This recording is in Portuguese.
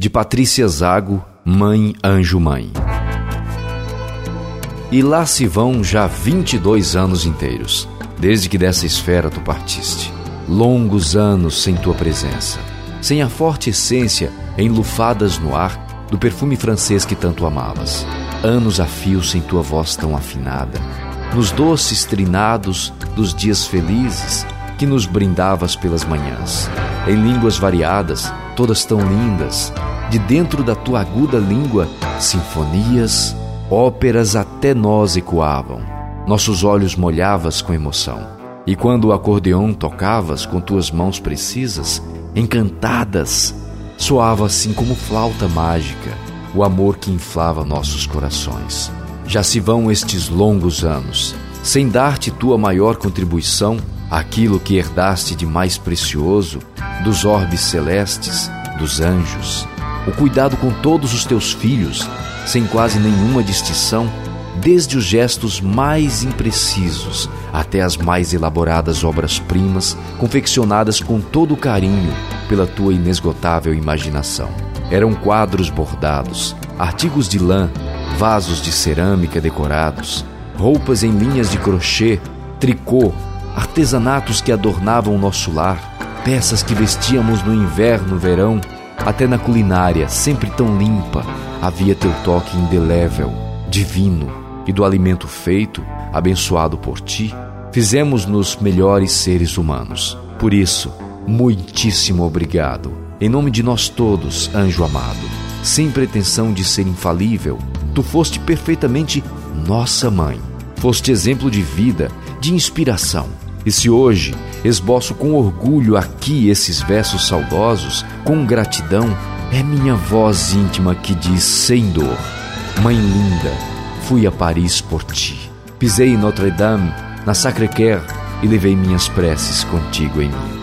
de Patrícia Zago, Mãe Anjo Mãe. E lá se vão já 22 anos inteiros, desde que dessa esfera tu partiste. Longos anos sem tua presença, sem a forte essência enlufadas no ar do perfume francês que tanto amavas. Anos a fio sem tua voz tão afinada, nos doces trinados dos dias felizes que nos brindavas pelas manhãs, em línguas variadas, todas tão lindas, de dentro da tua aguda língua, sinfonias, óperas até nós ecoavam. Nossos olhos molhavas com emoção. E quando o acordeão tocavas com tuas mãos precisas, encantadas, soava assim como flauta mágica, o amor que inflava nossos corações. Já se vão estes longos anos, sem dar-te tua maior contribuição, aquilo que herdaste de mais precioso dos orbes celestes, dos anjos, o cuidado com todos os teus filhos, sem quase nenhuma distinção, desde os gestos mais imprecisos até as mais elaboradas obras-primas, confeccionadas com todo carinho pela tua inesgotável imaginação. Eram quadros bordados, artigos de lã, vasos de cerâmica decorados, roupas em linhas de crochê, tricô, artesanatos que adornavam nosso lar, peças que vestíamos no inverno, verão até na culinária, sempre tão limpa, havia teu toque indelével, divino, e do alimento feito, abençoado por ti, fizemos-nos melhores seres humanos. Por isso, muitíssimo obrigado. Em nome de nós todos, anjo amado, sem pretensão de ser infalível, tu foste perfeitamente nossa mãe. Foste exemplo de vida, de inspiração. E se hoje esboço com orgulho aqui esses versos saudosos, com gratidão, é minha voz íntima que diz sem dor: Mãe linda, fui a Paris por ti. Pisei em Notre-Dame, na Sacré-Cœur e levei minhas preces contigo em mim.